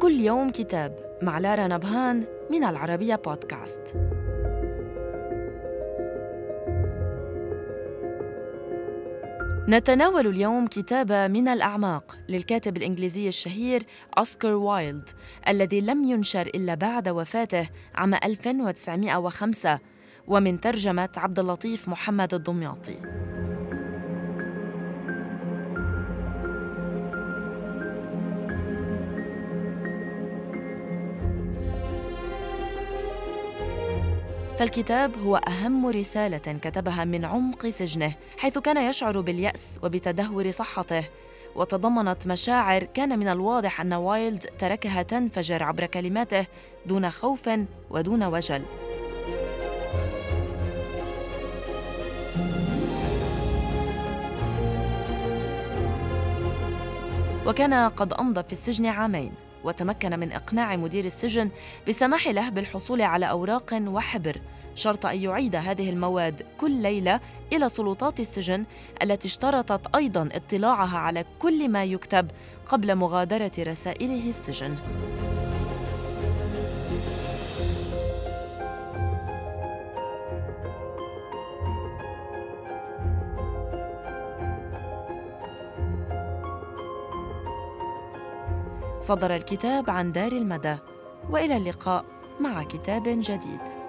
كل يوم كتاب مع لارا نبهان من العربية بودكاست. نتناول اليوم كتاب من الأعماق للكاتب الإنجليزي الشهير أوسكار وايلد الذي لم ينشر إلا بعد وفاته عام 1905 ومن ترجمة عبد اللطيف محمد الدمياطي. فالكتاب هو أهم رسالة كتبها من عمق سجنه حيث كان يشعر باليأس وبتدهور صحته وتضمنت مشاعر كان من الواضح أن وايلد تركها تنفجر عبر كلماته دون خوف ودون وجل. وكان قد أمضى في السجن عامين. وتمكن من إقناع مدير السجن بسماح له بالحصول على أوراق وحبر شرط أن يعيد هذه المواد كل ليلة إلى سلطات السجن التي اشترطت أيضاً اطلاعها على كل ما يكتب قبل مغادرة رسائله السجن. صدر الكتاب عن دار المدى وإلى اللقاء مع كتاب جديد.